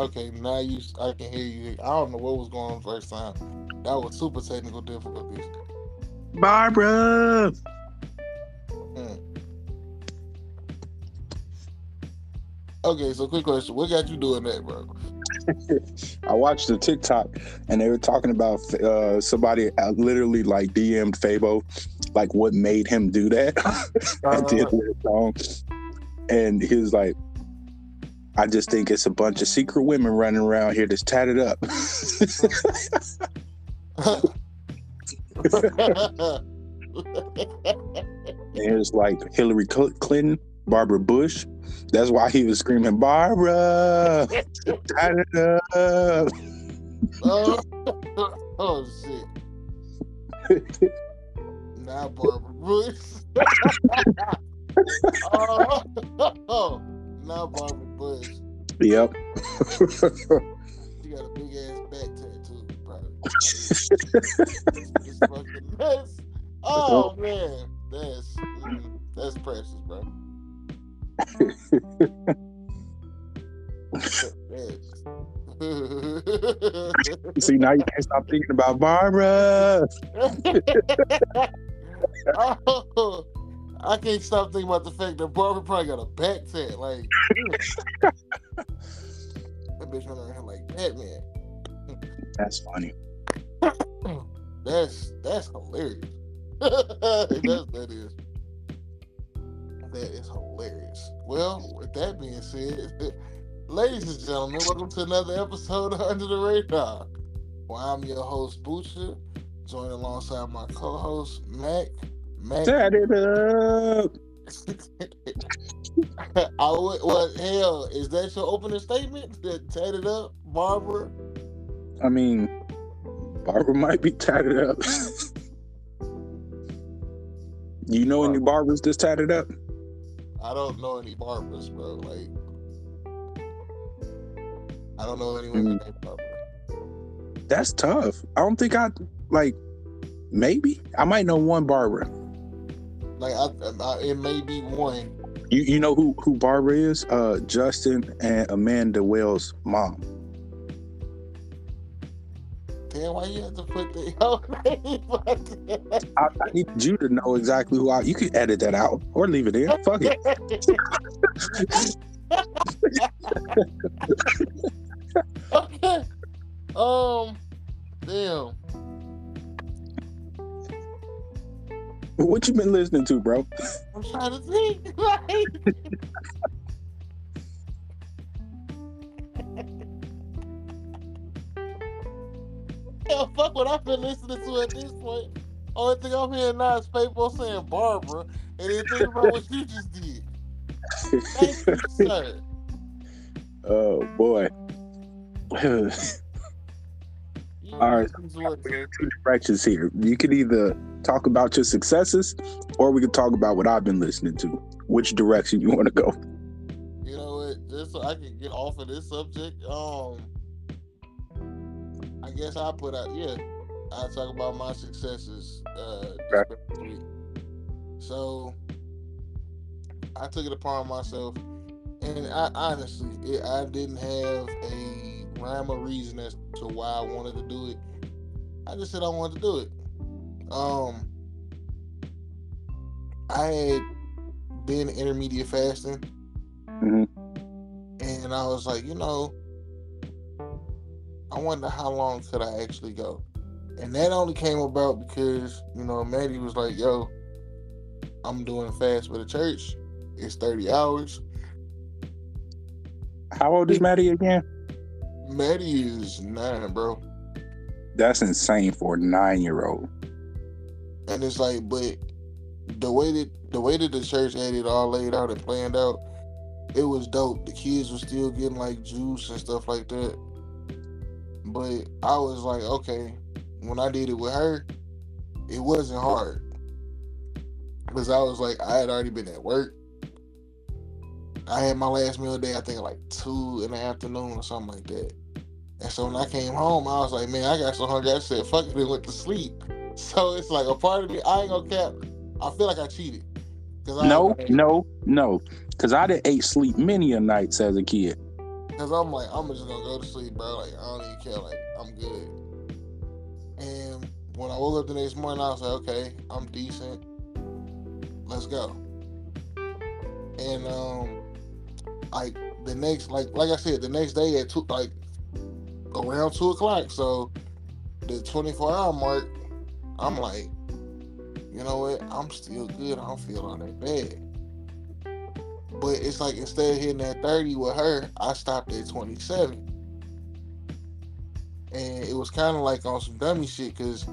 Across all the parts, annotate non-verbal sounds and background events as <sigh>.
Okay. Now you I can hear you. I don't know what was going on first time. That was super technical difficulties. Barbara. Hmm. Okay, so quick question. What got you doing that, bro? <laughs> I watched the TikTok and they were talking about uh, somebody uh, literally like DM'd Fabo, like what made him do that at the end of the song. And he was like, I just think it's a bunch of secret women running around here that's tatted up. <laughs> it's like Hillary Clinton, Barbara Bush. That's why he was screaming, Barbara, tatted up. oh, <laughs> oh shit. Now Barbara Bush. <laughs> oh, now Barbara Bush. Yep. She got a big ass back tattoo, probably. it's <laughs> fucking mess. Oh man, that's mm, that's precious, bro. See, now you can't stop thinking about Barbara. <laughs> oh, I can't stop thinking about the fact that Barbara probably got a back tat. Like <laughs> that bitch running around like Batman. That's funny. <clears throat> That's that's hilarious. <laughs> that's, that is that is hilarious. Well, with that being said, <laughs> ladies and gentlemen, welcome to another episode of Under the Radar. Well, I'm your host Buucha, joined alongside my co-host Mack. Mack, Tat it up. <laughs> I would, what hell is that your opening statement? That tatted up, Barbara? I mean, Barbara might be tatted up. <laughs> you know any barbers that's tatted up? I don't know any barbers, bro. Like, I don't know any women named Barbara. That's tough. I don't think I like. Maybe I might know one Barbara. Like, I, I, it may be one. You you know who who Barbara is? Uh, Justin and Amanda Wells' mom. Damn, why you have to put the <laughs> whole name like? I, I need you to know exactly who I. You can edit that out or leave it in. Fuck it. <laughs> okay. Um. Damn. What you been listening to, bro? I'm trying to think. <laughs> Like. Hell, fuck what I've been listening to at this point. Only thing I'm hearing now is people saying Barbara, and then think about what you just did. Thank you, sir. <laughs> Oh boy. <laughs> All right. use words. two directions here. You can either talk about your successes, or we can talk about what I've been listening to. Which direction you want to go? You know what? Just so I can get off of this subject. Um, I guess I put out. Yeah, I talk about my successes. Uh, Right. So I took it upon myself, and I honestly, it, I didn't have a rhyme or reason as to why I wanted to do it. I just said I wanted to do it. Um, I had been intermediate fasting Mhm. and I was like, you know, I wonder how long could I actually go, and that only came about because you know Maddie was like, yo, I'm doing fast for the church. It's 30 hours. How old is Maddie again? Maddie is nine, bro, That's insane for a nine-year-old. and it's like, but the way that the way that the church had it all laid out and planned out, it was dope. The kids were still getting like juice and stuff like that. But I was like, okay, when I did it with her, it wasn't hard. Because I was like, I had already been at work. I had my last meal day, I think like two in the afternoon or something like that. And so when I came home, I was like, man, I got so hungry. I said, fuck it, and went to sleep. <laughs> So it's like a part of me, I ain't gonna cap. I feel like I cheated. No, no, no. Cause I did ate sleep many a nights as a kid. Cause I'm like, I'm just gonna go to sleep, bro. Like I don't even care. Like I'm good. And when I woke up the next morning, I was like, okay, I'm decent. Let's go. And um, like the next, like like I said, the next day at two, like around two o'clock. So the 24 hour mark, I'm like, you know what? I'm still good. I don't feel all that bad. But it's like instead of hitting that 30 with her, I stopped at 27. And it was kind of like on some dummy shit because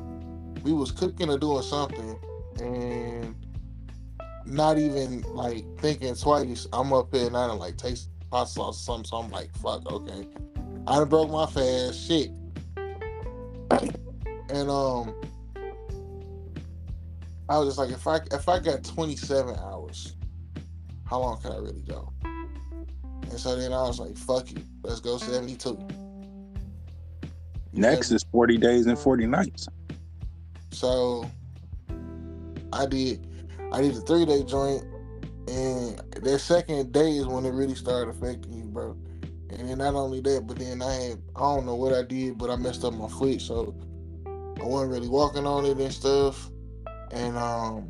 we was cooking or doing something and not even like thinking twice. I'm up here and I don't like taste hot sauce or something. So I'm like, fuck, okay. I done broke my fast shit. And um I was just like, if I if I got 27 hours, how long can I really go? And so then I was like, fuck it, let's go 72. Next is 40 days and 40 nights. So I did I did a three day joint and that second day is when it really started affecting you, bro. And then not only that, but then I had I don't know what I did, but I messed up my foot, so I wasn't really walking on it and stuff. And um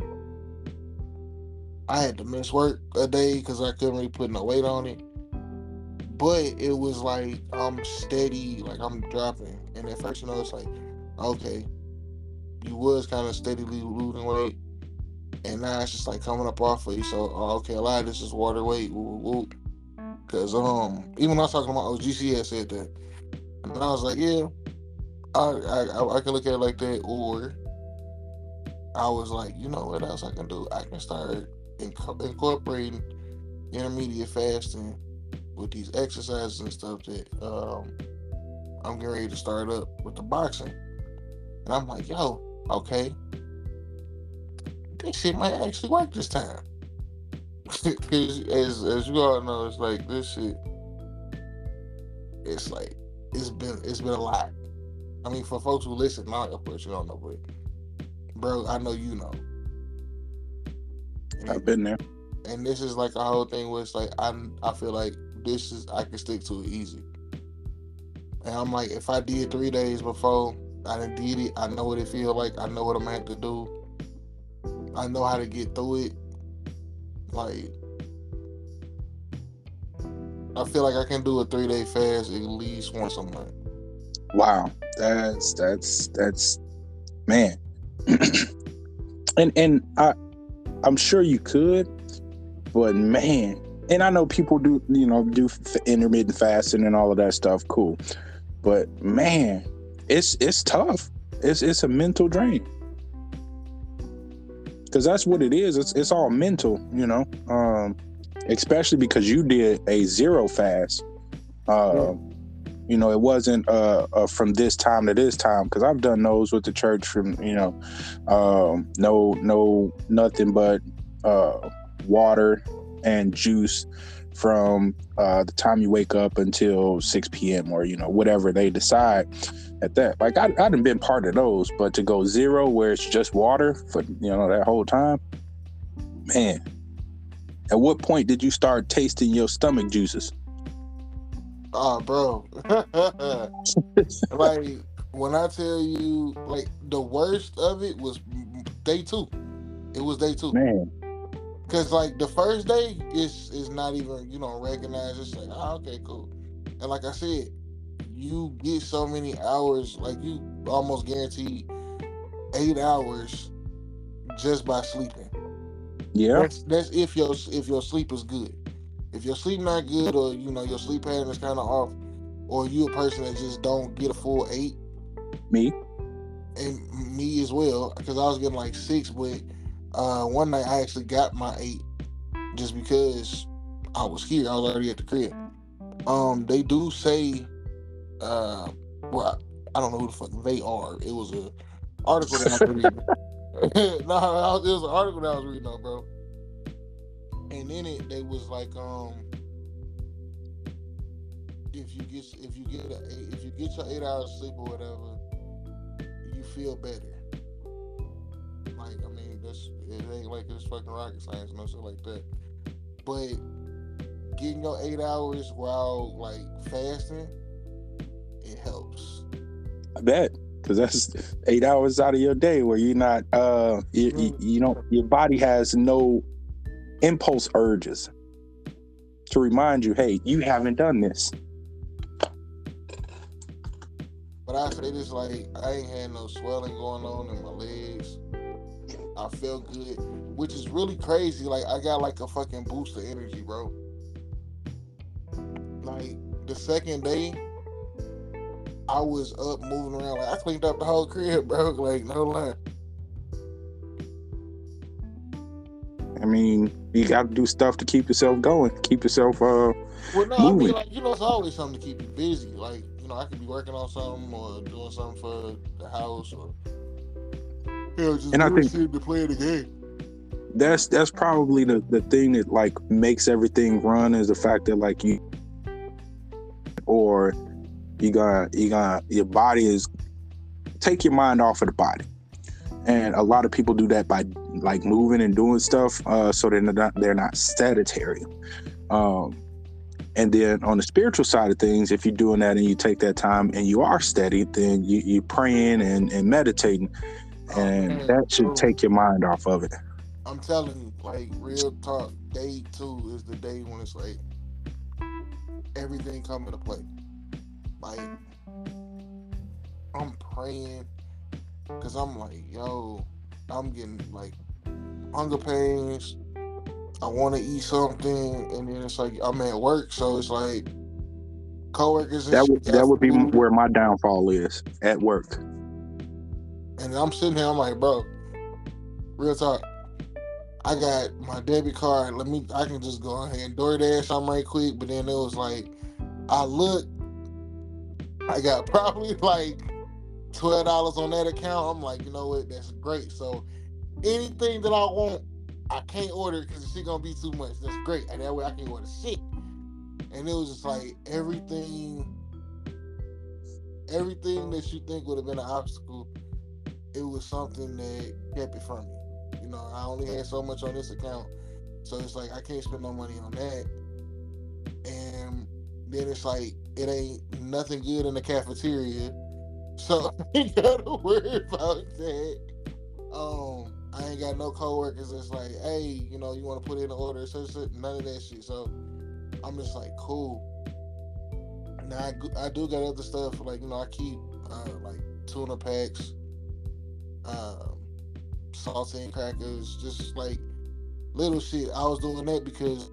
I had to miss work a day because I couldn't really put no weight on it. But it was like I'm steady, like I'm dropping. And at first, you know, it's like, okay, you was kind of steadily losing weight. And now it's just like coming up off of you. So, oh, okay, a lot of this is water weight. Because um, even when I was talking about OGC had said that. And I was like, yeah, I, I, I can look at it like that. Or I was like, you know what else I can do? I can start incorporating intermediate fasting with these exercises and stuff that um, I'm getting ready to start up with the boxing. And I'm like, yo, okay, this shit might actually work this time. Because as, as you all know, it's like this shit. It's like it's been it's been a lot. I mean, for folks who listen, not of course you don't know, but bro, I know you know. And I've been there. And this is like a whole thing where it's like I I feel like this is I can stick to it easy. And I'm like, if I did three days before I done did it, I know what it feel like. I know what I'm gonna have to do. I know how to get through it. Like I feel like I can do a three day fast at least once a month. Wow. That's that's that's man. <clears throat> and and I I'm sure you could, but man, and I know people do, you know, do intermittent fasting and all of that stuff. Cool, but man, it's it's tough. It's it's a mental drain because that's what it is. It's it's all mental, you know. Um, especially because you did a zero fast. Uh, yeah. You know, it wasn't uh, uh, from this time to this time because I've done those with the church from you know, um, no no nothing but uh, water and juice from uh, the time you wake up until 6 p.m. or you know whatever they decide at that. Like I, I have been part of those, but to go zero where it's just water for you know that whole time, man. At what point did you start tasting your stomach juices? Oh, bro. <laughs> like when I tell you, like the worst of it was day two. It was day two. Man. Cause like the first day is is not even you know recognized. It's like oh, okay cool, and like I said, you get so many hours. Like you almost guaranteed eight hours just by sleeping. Yeah, that's, that's if your if your sleep is good. If your sleep not good, or you know your sleep pattern is kind of off, or you a person that just don't get a full eight. Me. And me as well, because I was getting like six, but uh, one night I actually got my eight just because I was here. I was already at the crib. Um, they do say, uh, well, I don't know who the fuck they are. It was a article that I was reading. <laughs> <laughs> no, it was an article that I was reading bro. And in it, they was like, um, if you get if you get a, if you get your eight hours sleep or whatever, you feel better. Like I mean, That's it ain't like it's fucking rocket science, no shit like that. But getting your eight hours while like fasting, it helps. I bet because that's eight hours out of your day where you're not uh you, you, you don't your body has no impulse urges to remind you hey you haven't done this. But i say this like i ain't had no swelling going on in my legs. I feel good which is really crazy. Like i got like a fucking boost of energy bro. Like the second day I was up moving around. Like I cleaned up the whole crib, <laughs> bro. Like no lie. I mean, you got to do stuff to keep yourself going, keep yourself uh. Well, no, moving. I mean, like you know, it's always something to keep you busy. Like you know, I could be working on something or doing something for the house or you know, just and I think to play the game. That's that's probably the the thing that like makes everything run is the fact that like you or you got you gonna your body is take your mind off of the body. And a lot of people do that by like moving and doing stuff uh, so they're not they're not sedentary. Um, and then on the spiritual side of things if you're doing that and you take that time and you are steady then you, you're praying and, and meditating. And oh, that should take your mind off of it. I'm telling you like real talk day two is the day when it's like everything come into play like, I'm praying because I'm like, yo, I'm getting like hunger pains. I want to eat something, and then it's like I'm at work, so it's like coworkers. that would that would be where my downfall is at work. And I'm sitting here, I'm like, bro, real talk. I got my debit card. Let me. I can just go ahead and DoorDash something right quick. But then it was like, I looked I got <laughs> probably like twelve dollars on that account. I'm like, you know what? That's great. So anything that I want, I can't order because it's gonna be too much. That's great. And that way I can order shit. And it was just like everything, everything that you think would have been an obstacle, it was something that kept it from me. You know, I only had so much on this account, so it's like I can't spend no money on that. And then it's like it ain't nothing good in the cafeteria, so <laughs> I ain't gotta worry about that. Um, I ain't got no coworkers that's like, hey, you know, you want to put in an order, so, so none of that shit. So I'm just like, cool. Now I, I do got other stuff like you know I keep uh, like tuna packs, um, saltine crackers, just like little shit. I was doing that because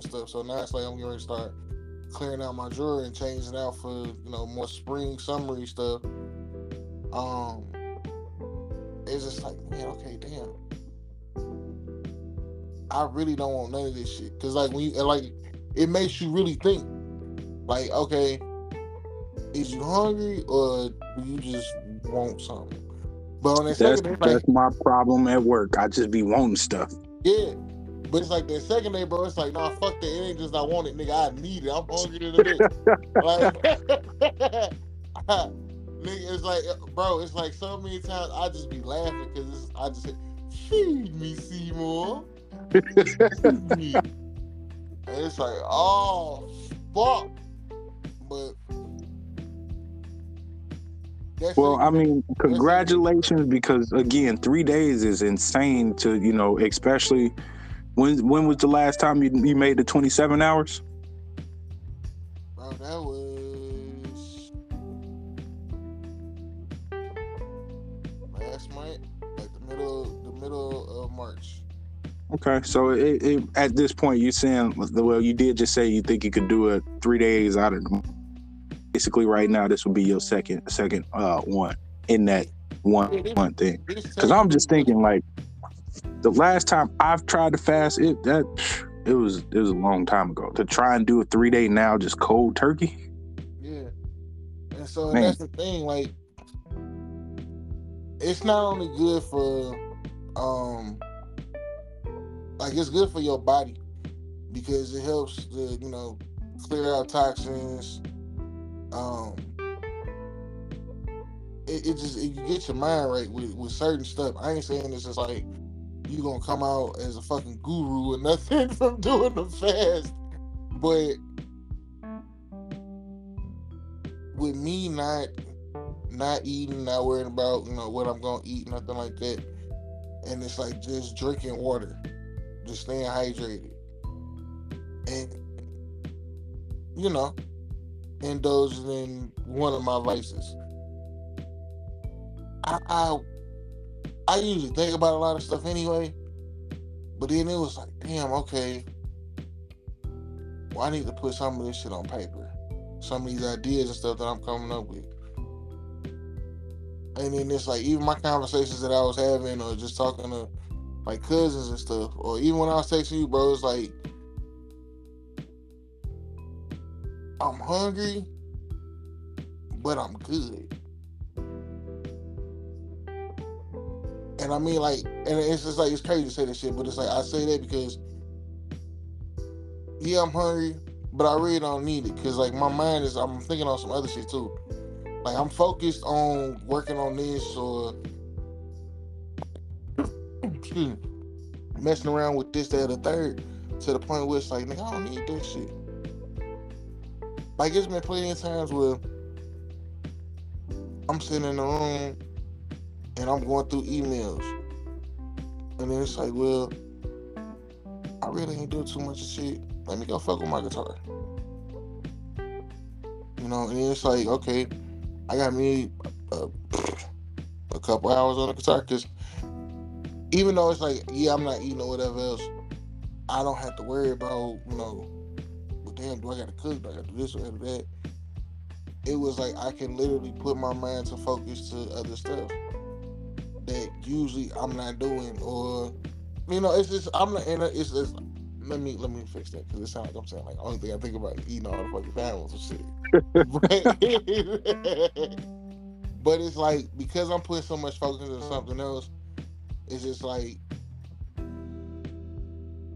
stuff. So now it's like I'm going to start clearing out my drawer and changing out for you know more spring summery stuff. Um, it's just like man, okay, damn. I really don't want none of this shit. Because like when you like it makes you really think. Like okay is you hungry or do you just want something? But on that that's, second that's like, my problem at work. I just be wanting stuff. Yeah but it's like the second day, bro. It's like, nah, fuck that. It ain't just I want it, nigga. I need it. I'm hungry in a bit. like, <laughs> nigga, it's like, bro. It's like so many times I just be laughing because I just say, feed me, Seymour. Feed me. And it's like, oh, fuck. But well, I mean, congratulations because again, three days is insane to you know, especially when when was the last time you, you made the 27 hours? Bro, that was last month, at the middle the middle of March. Okay, so it, it, at this point, you're saying well, you did just say you think you could do it three days out of the. Basically, right now, this would be your second second uh one in that one one thing. Because I'm just thinking like the last time I've tried to fast, it that it was it was a long time ago. To try and do a three day now, just cold turkey. Yeah, and so Man. that's the thing. Like, it's not only good for, um, like it's good for your body because it helps to you know clear out toxins. Um, it, it just it, you get your mind right with, with certain stuff. I ain't saying this is like you gonna come out as a fucking guru or nothing <laughs> from doing the fast, but with me not not eating, not worrying about you know what I'm gonna eat, nothing like that, and it's like just drinking water, just staying hydrated, and you know, indulging in one of my vices. I, I I usually think about a lot of stuff anyway, but then it was like, damn, okay. Well, I need to put some of this shit on paper. Some of these ideas and stuff that I'm coming up with. And then it's like even my conversations that I was having or just talking to like cousins and stuff, or even when I was texting you, bro, it's like I'm hungry, but I'm good. And I mean, like, and it's just like it's crazy to say this shit, but it's like I say that because, yeah, I'm hungry, but I really don't need it because like my mind is I'm thinking on some other shit too. Like I'm focused on working on this or messing around with this, that, or third, to the point where it's like, nigga, I don't need this shit. Like it's been plenty of times where I'm sitting in the room and I'm going through emails. And then it's like, well, I really ain't doing too much of shit. Let me go fuck with my guitar. You know, and then it's like, okay, I got me a, a couple hours on the guitar because even though it's like, yeah, I'm not eating or whatever else, I don't have to worry about, you know, well, damn, do I got to cook? Do I got to do this or that? It was like I can literally put my mind to focus to other stuff that usually I'm not doing, or you know, it's just I'm not. And it's just let me let me fix that because it sounds like I'm saying like only thing I think about is eating all the fucking animals and shit. but, <laughs> but it's like because I'm putting so much focus into something else, it's just like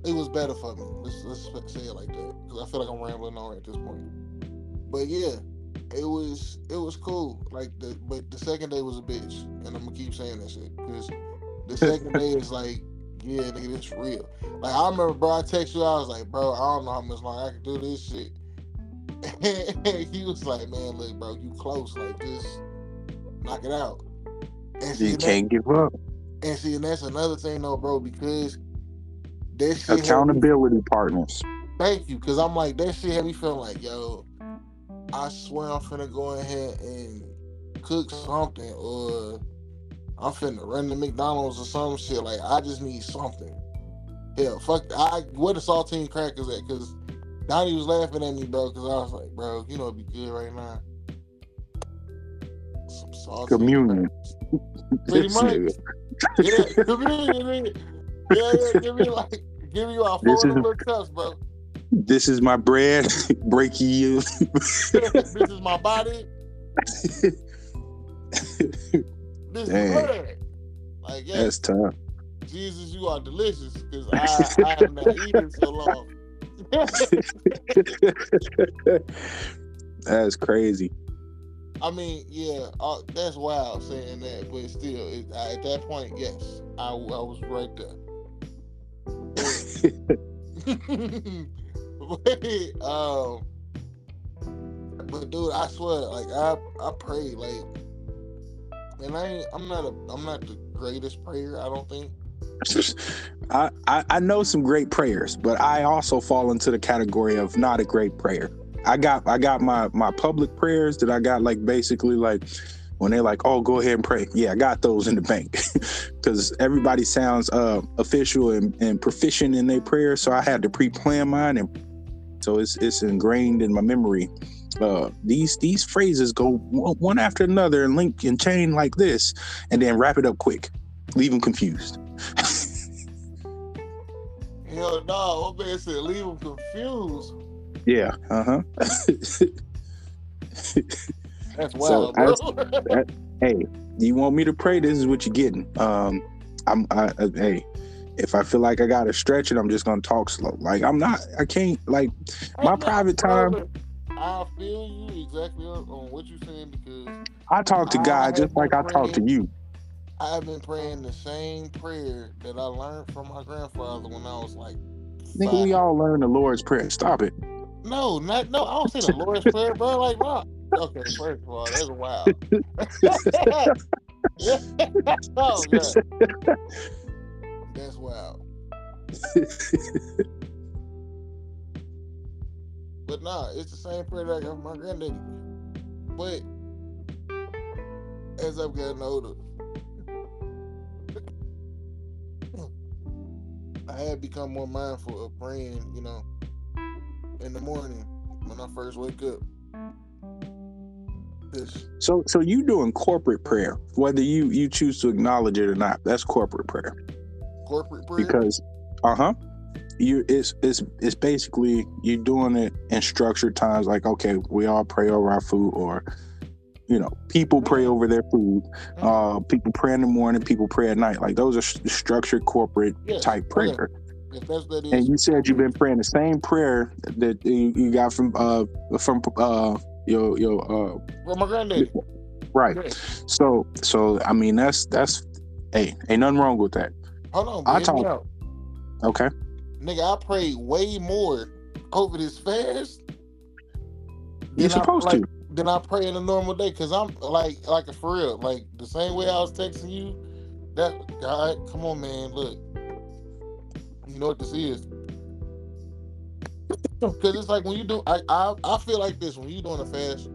it was better for me. Let's let's say it like that because I feel like I'm rambling on at this point. But yeah, it was it was cool. Like the but the second day was a bitch, and I'm gonna keep saying that shit because the <laughs> second day is like, yeah, nigga, it's real. Like I remember, bro, I text you, I was like, bro, I don't know how much longer I can do this shit. And <laughs> he was like, man, look, bro, you close, like just knock it out. And see, you can't that, give up. And see, and that's another thing though, bro, because that shit accountability me, partners. Thank you, because I'm like that shit had me feeling like, yo, I swear I'm finna go ahead and cook something or I'm finna run to McDonald's or some shit. Like I just need something. Yeah, fuck. I where the saltine crackers at? Cause Donnie was laughing at me, bro. Cause I was like, bro, you know, it'd be good right now. Some saltine communion. Pretty much. <laughs> yeah, communion. Yeah, yeah. Give me like, give me all four little cups, bro. This is my bread. <laughs> Break you. this is my body. this Damn. is bread. Like, yeah, That's tough. Jesus, you are delicious because I, I have not <laughs> eaten so long. <laughs> that's crazy. I mean, yeah, uh, that's wild saying that, but still, it, I, at that point, yes, I, I was right there. <laughs> um, but dude, I swear, like I I pray like, and I ain't, I'm not a I'm not the greatest prayer. I don't think. <laughs> I, I know some great prayers, but I also fall into the category of not a great prayer. I got I got my my public prayers that I got like basically like when they're like, "Oh, go ahead and pray." Yeah, I got those in the bank <laughs> because everybody sounds uh, official and, and proficient in their prayers. So I had to pre-plan mine and so it's it's ingrained in my memory. Uh, these these phrases go one after another and link and chain like this, and then wrap it up quick, leave them confused. <laughs> Hell no, what man said leave them confused. Yeah, uh huh. <laughs> that's wild, so bro. that, hey, you want me to pray? This is what you're getting. Um, I'm, I, I, hey, if I feel like I gotta stretch it, I'm just gonna talk slow. Like I'm not, I can't like my private time. I feel you exactly on, what you're saying because I talk to God just like I talk to you. I've been praying the same prayer that I learned from my grandfather when I was like. Nigga, we all learn the Lord's Prayer. Stop it. No, not no. I don't say the Lord's prayer, bro. Like, no. Okay, first of all, that's wild. <laughs> <laughs> <laughs> oh god, that's wild. <laughs> But nah, it's the same prayer that I got my granddaddy. But as I've gotten older, <laughs> I have become more mindful of praying, you know, in the morning when I first wake up. This So so you doing corporate prayer, whether you you choose to acknowledge it or not. That's corporate prayer. Corporate prayer. Because uh-huh. You it's it's it's basically you doing it in structured times like okay, we all pray over our food or you know, people pray over their food. Uh people pray in the morning, people pray at night. Like those are st- structured corporate Yes, type prayer. that's that is. And you said you've been praying the same prayer that you, you got from uh from uh your your uh Well, my granddaddy. right. Yeah. So so I mean that's that's hey, ain't nothing wrong with that. Hold on, I told hear me talk- out. Okay. Nigga, I prayed way more over this fast. You're than I- supposed like, to. Than I pray in a normal day, cause I'm like, like for real, like the same way I was texting you. That God, come on, man, look. You know what this is? <laughs> Cause it's like when you do, I, I, I feel like this when you doing a fast.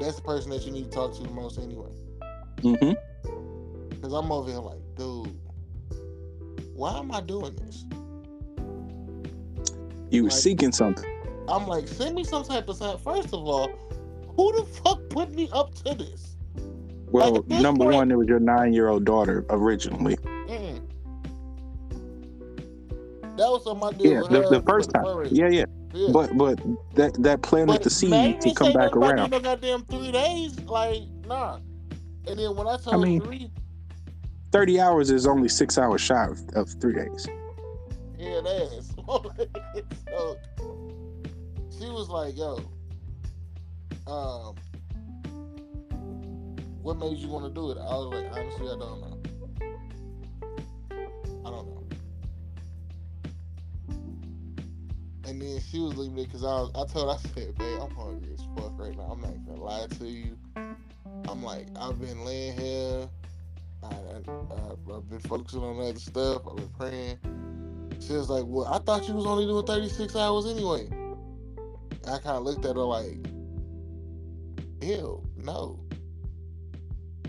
That's the person that you need to talk to the most anyway. Mm-hmm. Cause I'm over here like, dude, why am I doing this? You were Like- seeking something. I'm like, send me some type of sign. First of all, who the fuck put me up to this? Well, at this number point- one, it was your nine year old daughter originally. Mm. That was something I did Yeah, with the, the first time. Yeah, yeah. Yeah. But but that that planted But the seed to come back around. No goddamn three days, like nah. And then when I told mean- three, Thirty hours is only six hours shy of, of three days. yeah, ass. <laughs> so she was like, "Yo, um, what made you want to do it?" I was like, "Honestly, I don't know. I don't know." And then she was leaving it because I I told her, I said, "Babe, I'm hungry as fuck right now. I'm not gonna lie to you. I'm like, I've been laying here. I, I, uh, I've been focusing on other stuff. I've been praying." She was like, "Well, I thought you was only doing 36 hours anyway." I kind of looked at her like, "Ew, no."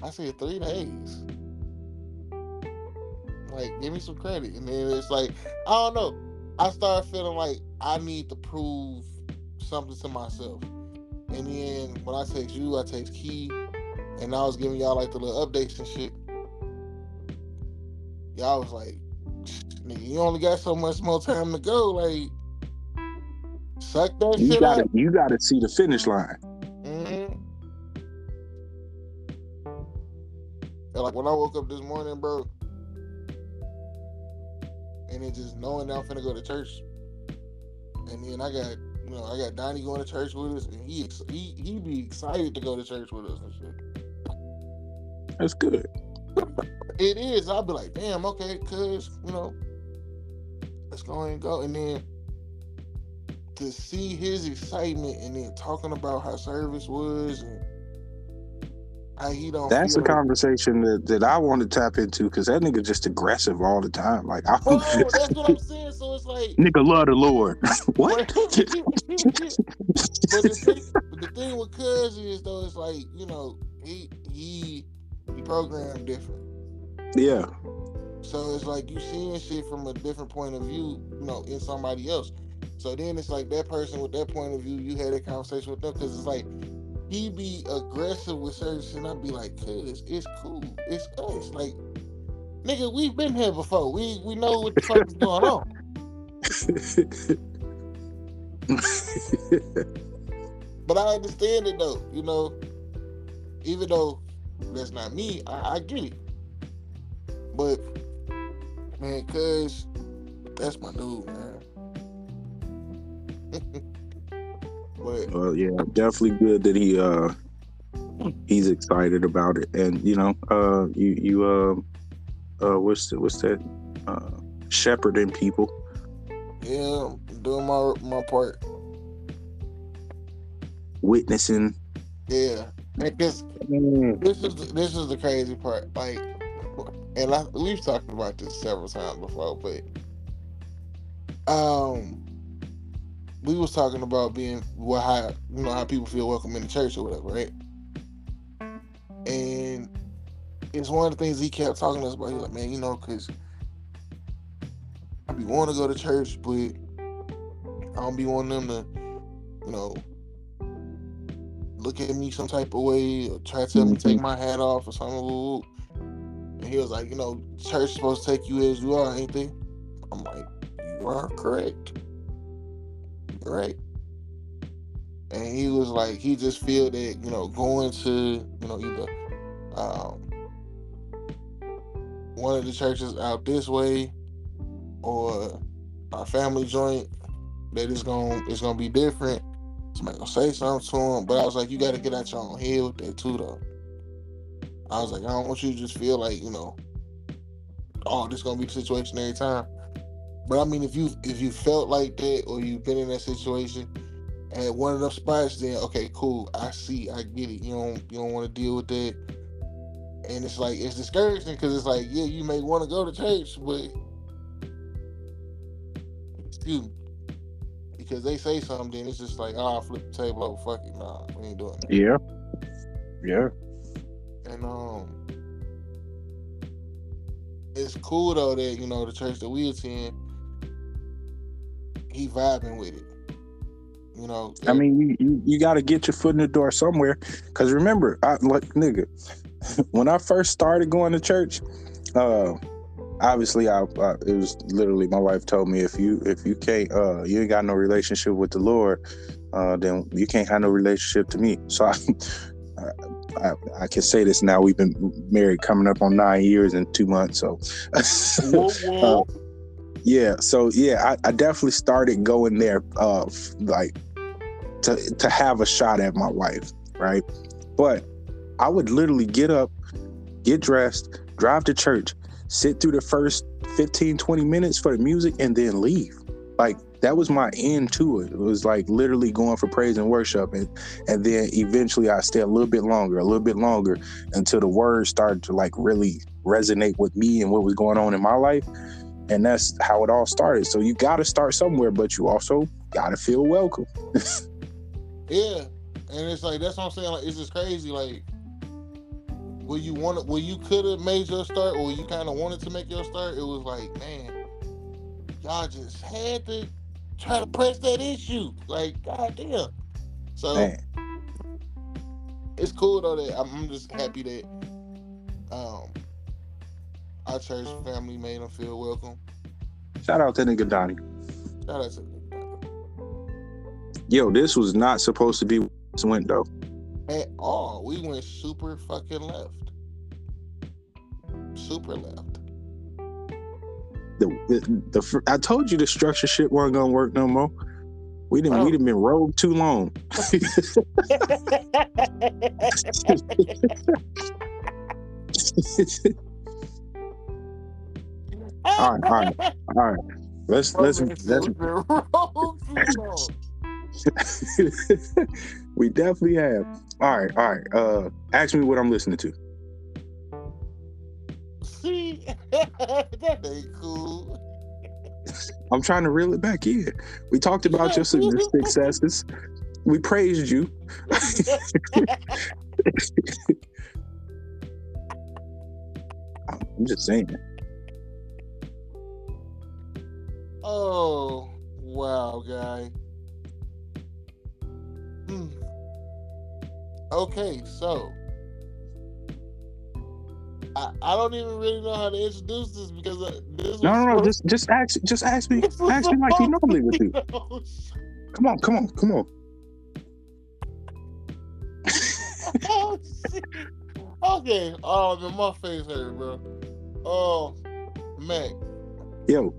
I said three days. Like, give me some credit, and then it's like, I don't know. I started feeling like I need to prove something to myself. And then when I text you, I text Key, and I was giving y'all like the little updates and shit. Y'all was like, nigga, you only got so much more time to go. Like, suck that You shit gotta up. you gotta see the finish line. Mm-hmm. And like when I woke up this morning, bro, and then just knowing that I'm finna go to church, and then I got, you know, I got Donnie going to church with us, and he ex- he he be excited to go to church with us and shit. That's good. It is. I'll be like, damn, okay, cuz, you know, let's go and go. And then to see his excitement and then talking about how service was and how he don't That's a conversation that, that I want to tap into because that nigga just aggressive all the time. Like I Bro, that's what I'm saying. So it's like <laughs> nigga love the Lord. <laughs> what? but the thing, but the thing with Cuz is though, it's like, you know, he he programmed different. yeah. So it's like you seeing shit from a different point of view, you know, in somebody else. So then it's like that person with that point of view, you had a conversation with them because it's like he be aggressive with certain shit. And I'd be like, cuz it's cool. It's us. Like, nigga, we've been here before. We we know what the fuck is going on. <laughs> But I understand it though, you know. Even though that's not me, I, I get it. But man, cuz that's my dude, man. <laughs> But Well, yeah, definitely good that he uh he's excited about it, and you know, uh, you you uh, uh, what's the, what's that? Uh, shepherding people. yeah, doing my my part. witnessing. Yeah, because this this is the, this is the crazy part. Like, and I, we've talked about this several times before, but um, we was talking about being well, how you know how people feel welcome in the church or whatever, right? And it's one of the things he kept talking to us about. He's like, man, you know, because I be wanting to go to church, but I don't be wanting them to, you know, look at me some type of way or try to tell me to take my hat off or something. And he was like, you know, church is supposed to take you as you are, ain't they? I'm like, you are correct. You're right. And he was like, he just feel that, you know, going to, you know, either um, one of the churches out this way or our family joint, that it's gonna it's gonna be different. Somebody gonna say something to him, but I was like, you got to get out your own head with that too, though. I was like, I don't want you to just feel like you know, oh, this gonna be the situation every time. But I mean, if you if you felt like that or you've been in that situation at one of those spots, then okay, cool. I see, I get it. You don't you don't want to deal with that, and it's like it's discouraging because it's like, yeah, you may want to go to church, but excuse me because they say something, then it's just like, oh, flip the table over. Fuck it, nah, we ain't doing that. Yeah, yeah. And um, it's cool though that you know the church that we attend, he vibing with it. You know, I mean, you you, you got to get your foot in the door somewhere. Cause remember, I like nigga, <laughs> when I first started going to church, uh, obviously I, I it was literally my wife told me if you if you can't uh you ain't got no relationship with the Lord, uh then you can't have no relationship to me. So I I, I can say this now. We've been married coming up on nine years and two months. So, <laughs> whoa, whoa. uh, yeah. So yeah, I, I definitely started going there, uh, like to to have a shot at my wife, right? But I would literally get up, get dressed, drive to church, sit through the first 15, 20 minutes for the music, and then leave. Like that was my end to it. It was like literally going for praise and worship, and and then eventually I stay a little bit longer, a little bit longer, until the words started to like really resonate with me and what was going on in my life, and that's how it all started. So you got to start somewhere, but you also got to feel welcome. <laughs> yeah, and it's like that's what I'm saying. Like it's just crazy. Like, where you want, where you could have made your start, or you kind of wanted to make your start, it was like, man, y'all just had to try to press that issue. Like, goddamn. So Man. it's cool though that I'm, I'm just happy that um our church family made them feel welcome. Shout out to nigga Donnie. Shout out to Yo, this was not supposed to be this window. At all. We went super fucking left. Super left. The, the, the I told you the structure shit wasn't gonna work no more. We didn't. Oh. We done been rogue too long. <laughs> All right, all right, all right. Let's let's let's. <laughs> we definitely have. All right, all right. Uh, ask me what I'm listening to. See, <laughs> that ain't cool. I'm trying to reel it back in. We talked about your successes. We praised you. <laughs> I'm just saying. Oh, wow, guy. Hmm. Okay, so I, I don't even really know how to introduce this because uh, this No, no, no. Just just ask just ask me ask me like you normally would do. Come on, come on, come on. <laughs> Oh, shit. Okay. Oh man, my face hurt, bro. Oh, Mack, Yo,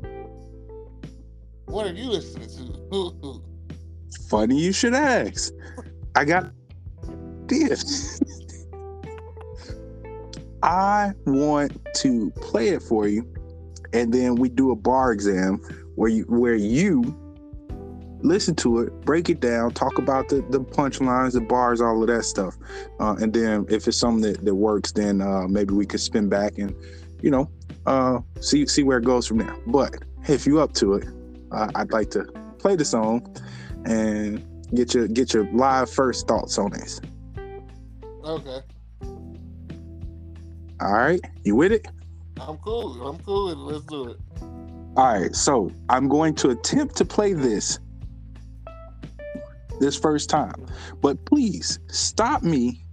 what are you listening to? <laughs> Funny you should ask. I got this. I want to play it for you, and then we do a bar exam where you where you listen to it, break it down, talk about the the punchlines, the bars, all of that stuff, uh, and then if it's something that, that works, then uh, maybe we could spin back and you know uh, see see where it goes from there. But if you up to it, I'd like to play the song and get your get your live first thoughts on this. Okay. All right, you with it? I'm cool. I'm cool with it. Let's do it. All right, so I'm going to attempt to play this this first time, but please stop me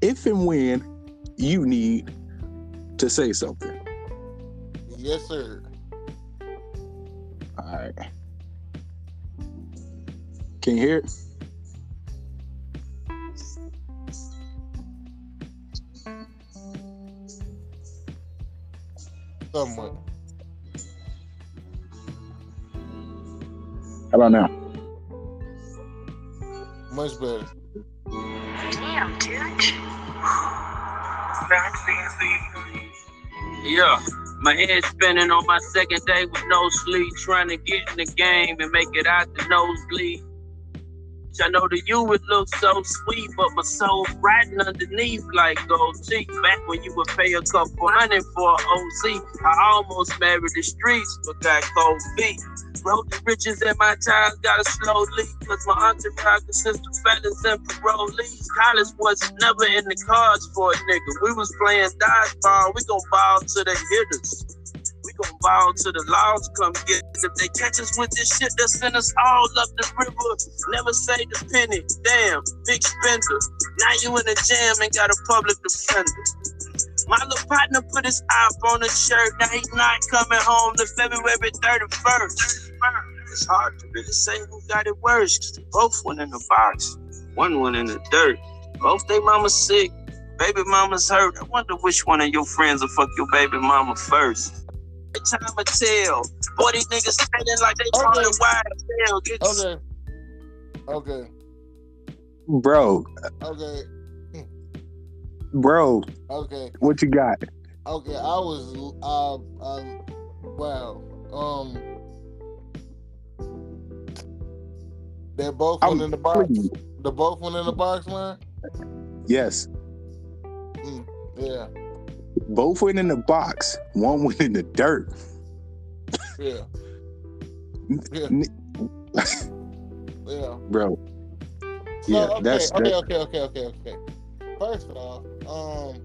if and when you need to say something. Yes, sir. All right. Can you hear it? Somewhat. How about now? Much better. Damn, dude. Yeah, my head spinning on my second day with no sleep, trying to get in the game and make it out the nosebleed. I know that you would look so sweet, but my soul riding underneath like gold teeth. Back when you would pay a couple hundred for an OC, I almost married the streets, but got cold feet. Wrote the riches in my time, got a slow leak, cause my entourage consists of fellas and parolees. College was never in the cards for a nigga. We was playing dodgeball, we gon' ball to the hitters. We gon' ball to the laws come get us. If they catch us with this shit, they'll send us all up the river. Never say the penny. Damn, big spender. Now you in the jam and got a public defender. My little partner put his eye on the shirt. Now he's not coming home to February 31st. It's hard to really say who got it worse. Cause they both went in the box. One went in the dirt. Both they mama sick. Baby mama's hurt. I wonder which one of your friends will fuck your baby mama first time of tell. Boy, these niggas standing like they trying Okay. to wide tail. Get Okay. Okay. Bro, Okay. bro, Okay. what you got? Okay. I was. Uh. uh wow. Um. They both went I'm in the box. please. The both went in the box, man. Yes. Yeah. Both went in the box. One went in the dirt. Yeah. Yeah. Yeah. Bro. So, Yeah, okay, that's okay, okay, okay, okay, okay. First off, um,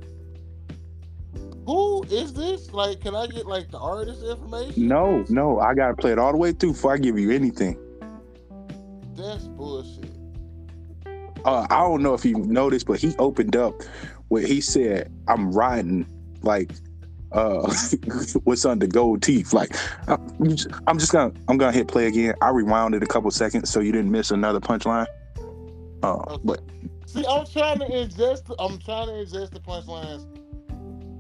who is this? Like, can I get like the artist information? No, no, I gotta play it all the way through before I give you anything. That's bullshit. Uh, I don't know if you noticed, but he opened up where he said, "I'm riding like uh <laughs> what's under gold teeth." Like uh, just- I'm just gonna I'm gonna hit play again. I rewound it a couple seconds so you didn't miss another punchline. Uh, Okay. but See, I'm trying to ingest. I'm trying to ingest the punchlines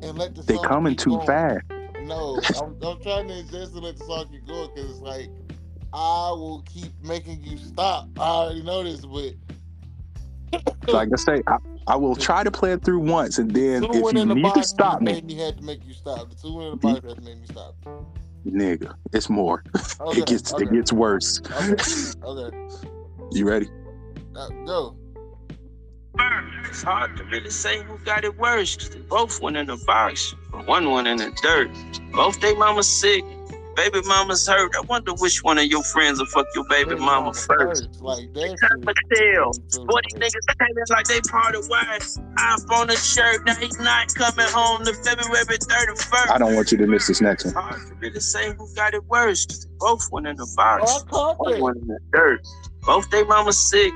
and let the they coming too going. fast. No, I'm, I'm trying to ingest and let the song keep going because it's like I will keep making you stop. I already know this, but Like I say, I, I will try to play it through once, and then two if went you in the need box to and stop me, made me had to make you stop. The two in the box had to make me stop. nigga, it's more. <laughs> Okay, it gets okay, it gets worse. okay, <laughs> okay. You ready? Uh, go. It's hard to really say who got it worse. 'cause they both went in the box, but one went in the dirt. Both they mama sick. Baby mama's hurt. I wonder which one of your friends will fuck your baby mama first. Like that. Time to tell. shit. Boy, these niggas acting like they part of wise. Up on the shirt, now he's not coming home to February 31st. I don't want you to miss this next one. hard to really say who got it worse. 'cause they both went in the box. Oh, I One went in the dirt. Both they mamas sick.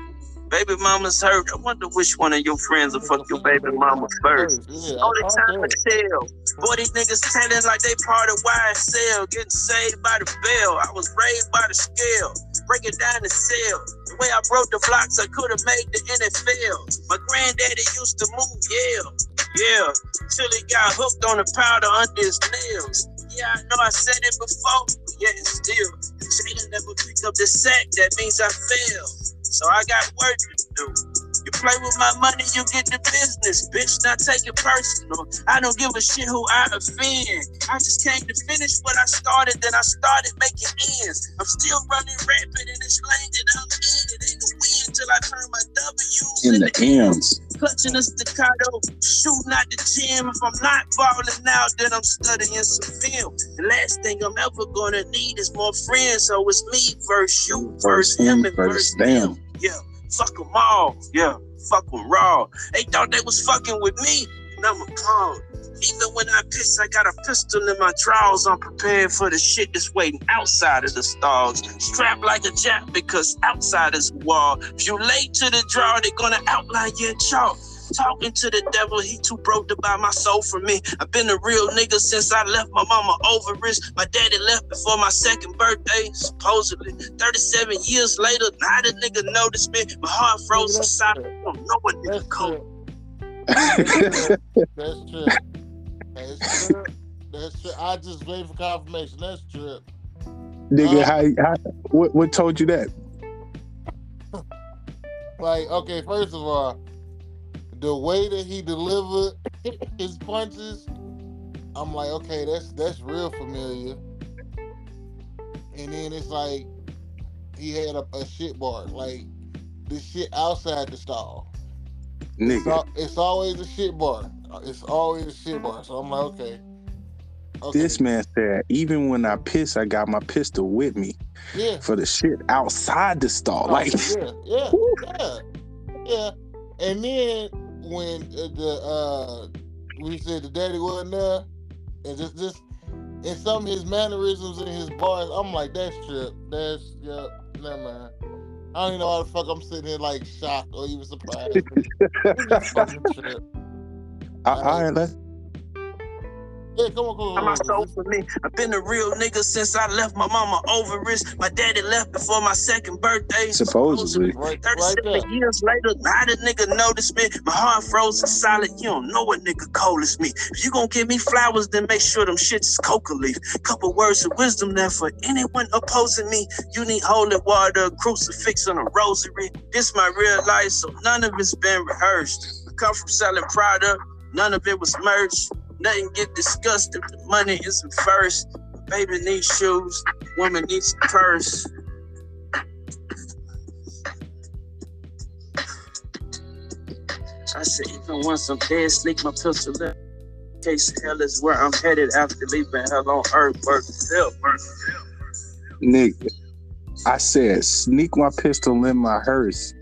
Baby mama's hurt. I wonder which one of your friends will fuck your baby mama first. Only time to tell. Boy, these niggas telling like they part of YSL. Getting saved by the bell. I was raised by the scale. Break it down the cell. The way I broke the blocks, I could have made the NFL. My granddaddy used to move, yeah. Yeah. Till he got hooked on the powder under his nails. Yeah, I know I said it before, but yet it's still. Jada never picked up the sack, that means I failed. so I got work to do. You play with my money, you get the business, bitch. Not take it personal. I don't give a shit who I offend. I just came to finish what I started, then I started making ends. I'm still running rapid in this lane that I'm in. It ain't a win till I turn my W's In the ends. clutching a staccato, shooting at the gym. If I'm not balling out, then I'm studying some film. The last thing I'm ever gonna need is more friends, so it's me versus you, versus him, and versus them. Yeah, fuck them all. Yeah, fuck them raw. They thought they was fucking with me, and I'm a pawn. Even when I piss, I got a pistol in my drawers. I'm prepared for the shit that's waiting outside of the stalls. Strapped like a jack because outside is wall. If you late to the draw, they're gonna outline your chalk. Talking to the devil, he too broke to buy my soul from me. I've been a real nigga since I left my mama over risk. My daddy left before my second birthday, supposedly. 37 years later, now the nigga noticed me. My heart froze inside. I don't know what nigga That's called. true. That's true. That's true. That's true. That's true. I just wait for confirmation. That's true. Nigga, Uh, how, how what what told you that? <laughs> Like, okay, first of all, the way that he delivered his punches, I'm like, okay, that's that's real familiar. And then it's like he had a, a shit bar, like the shit outside the stall. It's, Nigga. al- it's always a shit bar. It's always a shit bar. So I'm like, okay. okay. This man said, even when I piss, I got my pistol with me yeah. for the shit outside the stall. Oh, Like, yeah, yeah, <laughs> yeah, yeah. And then when the uh we said the daddy wasn't there, and just just and some of his mannerisms and his bars, I'm like, that's trip. That's yep, never mind. I don't even know why the fuck I'm sitting here like shocked or even surprised. <laughs> It's just fucking Yeah, come on, come on. I'm my Come soul on. for me. I've been a real nigga since I left my mama over risk. My daddy left before my second birthday. Supposedly. Right, right 37 there. years later, now the nigga noticed me. My heart frozen solid. You don't know what nigga cold is me. If you gonna give me flowers, then make sure them shits is coca leaf. Couple words of wisdom there for anyone opposing me. You need holy water, a crucifix, and a rosary. This my real life, so none of it's been rehearsed. I come from selling product, none of it was merch. Nothing get discussed if the money isn't first. Baby needs shoes, woman needs a purse. I said, even once I'm dead, sneak my pistol in. Case hell is where I'm headed after leaving hell on earth. Work hell, work. Nigga, I said, sneak my pistol in my hearse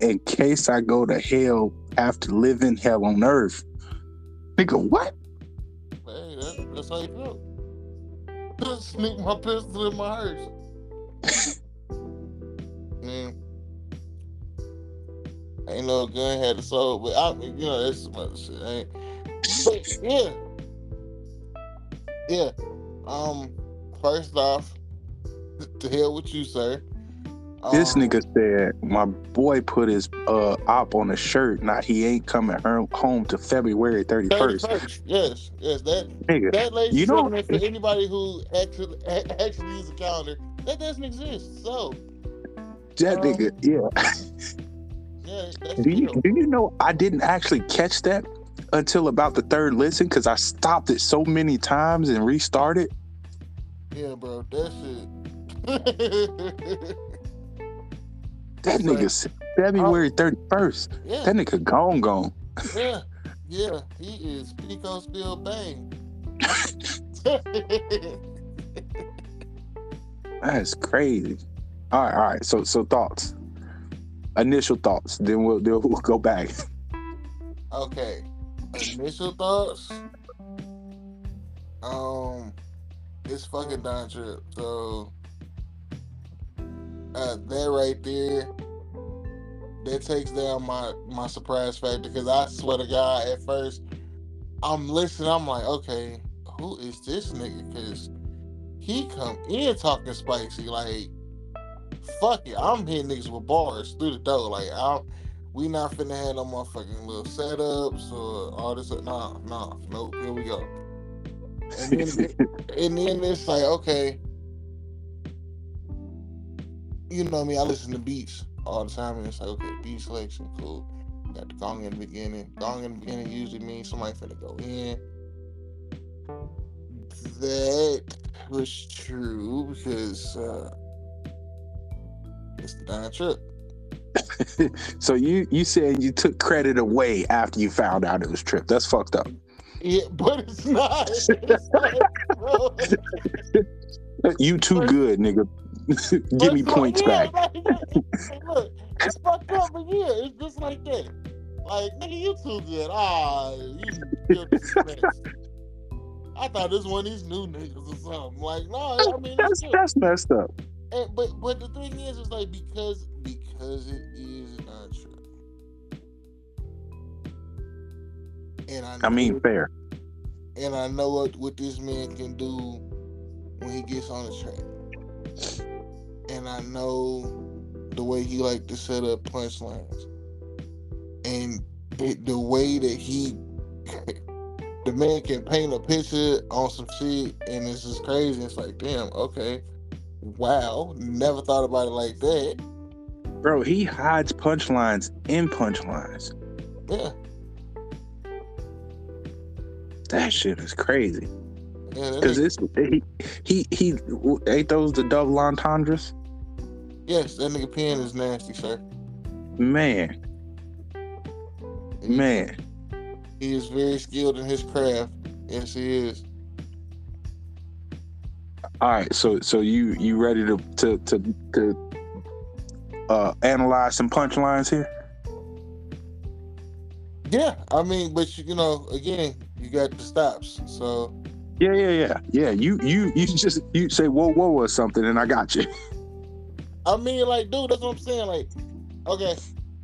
in case I go to hell after living hell on earth. Nigga, what? Hey, that, that's how you feel. Sneak my pistol in my hearse. <laughs> Man. Ain't no gun had a soul, but I mean, you know, that's some other shit. Ain't. But yeah. Yeah. Um, first off, <laughs> to hell with you, sir. This Um, nigga said my boy put his uh op on a shirt. Now he ain't coming home to February 31st. 31st. Yes, yes, that Nigga, that ladies You know- for anybody who actually <laughs> actually uses a calendar, that doesn't exist. So that um, nigga, yeah. <laughs> yeah, Do you real. do you know I didn't actually catch that until about the third listen because I stopped it so many times and restarted. Yeah, bro, that's shit. <laughs> That nigga February 31st. yeah, That nigga gone gone. yeah, yeah. He is Pico Spill Bang. <laughs> That's crazy. All right, all right. So so thoughts. Initial thoughts. Then we'll then we'll go back. <laughs> okay, initial thoughts. Um, it's fucking Don Trip. So uh, that right there, that takes down my my surprise factor because I swear to God, at first I'm listening. I'm like, okay, who is this nigga? Because he come in talking spicy. Like, fuck it, I'm hitting niggas with bars through the door. Like, I'm. We not finna have no motherfucking little setups or all this. Nah, nah, nope. Here we go. And then, and then it's like, okay, you know what I mean. I listen to beats all the time, and it's like, okay, beat selection, cool. Got the gong in the beginning. Gong in the beginning usually means somebody finna go in. That was true because uh, it's the Don Trip. <laughs> so you you said you took credit away after you found out it was Trip. That's fucked up. Yeah, but it's not. It's bro. <laughs> You too good, nigga. <laughs> Give me points yeah, back. Like, look, it's fucked up, but yeah, it's just like that. Like, nigga, you too good. Ah, you. I thought this one of these new niggas or something. Like, no, I mean, That's it's that's messed up. And, but but the thing is, is like because because it is not true. And I, I mean, fair. and I know what, what this man can do when he gets on the track. And I know the way he like to set up punchlines. And it, the way that he the man can paint a picture on some shit and it's just crazy. It's like, damn, okay. Wow. Never thought about it like that. Bro, he hides punchlines in punchlines. Yeah. That shit is crazy. Yeah, Cause nigga, it's he he he ain't those the double entendres? Yes, that nigga pen is nasty, sir. Man, man. He is very skilled in his craft. Yes, he is. All right, so so you you ready to to to, to uh analyze some punchlines here? Yeah, I mean, but you, you know, again, you got the stops. So Yeah, yeah, yeah, yeah. You you you just you say whoa whoa or something, and I got you. <laughs> I mean, like, dude, that's what I'm saying. Like, okay,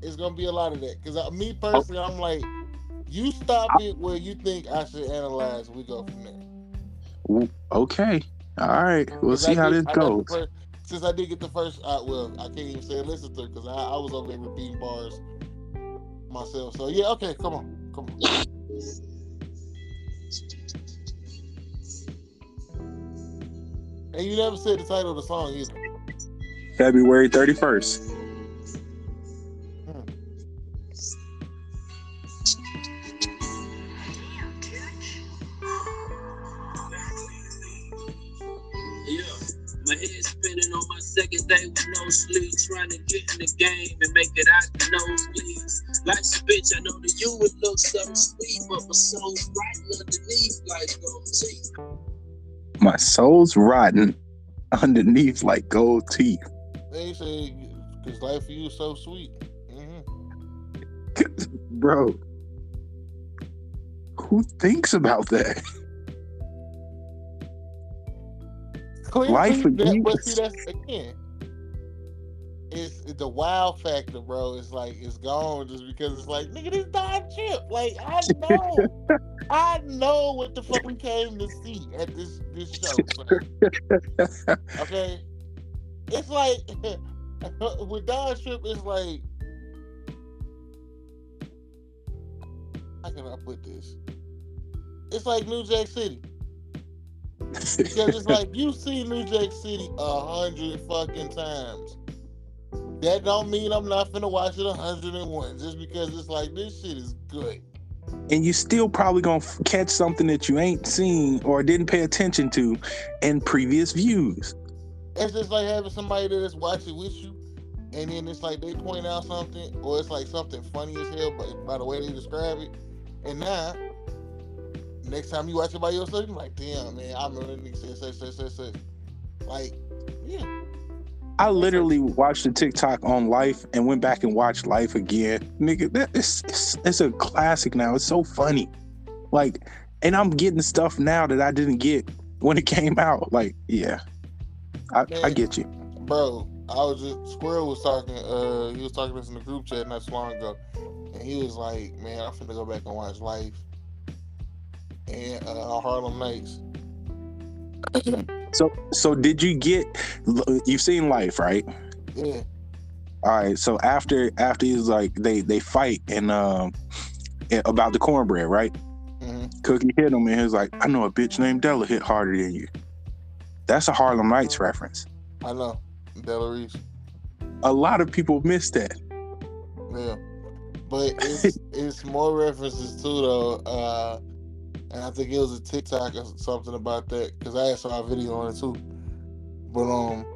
it's gonna be a lot of that. Cause I, me personally, I'm like, you stop it where you think I should analyze. We go from there. Okay, All right. We'll see I how this I goes. first- since I did get the first, uh, well, I can't even say listen to it because I, I was over there repeating bars myself. So yeah, okay, come on, come on. And you never said the title of the song either. February thirty first. My head spinning on my second day with no sleep, trying to get in the game and make it out the nosebleeds. Life's a bitch, I know that you would look so sweet, but my soul's right underneath like gold teeth. My soul's rotten underneath like gold teeth. They say because life for you is so sweet. hmm <laughs> Bro, who thinks about that? Life for you but see, that's again. It's, it's the wow factor, bro. It's like it's gone just because it's like nigga, this Don Trip. Like I know, <laughs> I know what the fuck we came to see at this this show. <laughs> son. Okay, it's like <laughs> with Don Trip, it's like how can I put this? It's like New Jack City. <laughs> Because it's like you see New Jack City a hundred fucking times. That don't mean I'm not finna watch it a hundred and one just because it's like this shit is good. and you still probably gonna f- catch something that you ain't seen or didn't pay attention to in previous views. It's just like having somebody that is watching with you, and then it's like they point out something, or it's like something funny as hell, but by the way they describe it. And now, next time you watch it by yourself, you're like, damn man, I remember that nigga said such such such. Like, yeah. I literally watched the TikTok on Life and went back and watched Life again. Nigga, that it's, it's it's a classic now. It's so funny. Like, and I'm getting stuff now that I didn't get when it <laughs> came out. Like, yeah. I, I get you. Bro, I was just Squirrel was talking. Uh, he was talking to us in the group chat not so long ago, and he was like, "Man, I'm finna go back and watch Life and uh, Harlem Nights." So so did you get you've seen Life, right? Yeah, All right. So after after he's like they they fight and um about the cornbread, right? hmm Cookie hit him and he was like, I know a bitch named Della hit harder than you. That's a Harlem Nights reference. I know. Della Reese. a lot of people miss that. Yeah, but it's <laughs> it's more references too though. Uh, and I think it was a TikTok or something about that because I saw a video on it too. But um,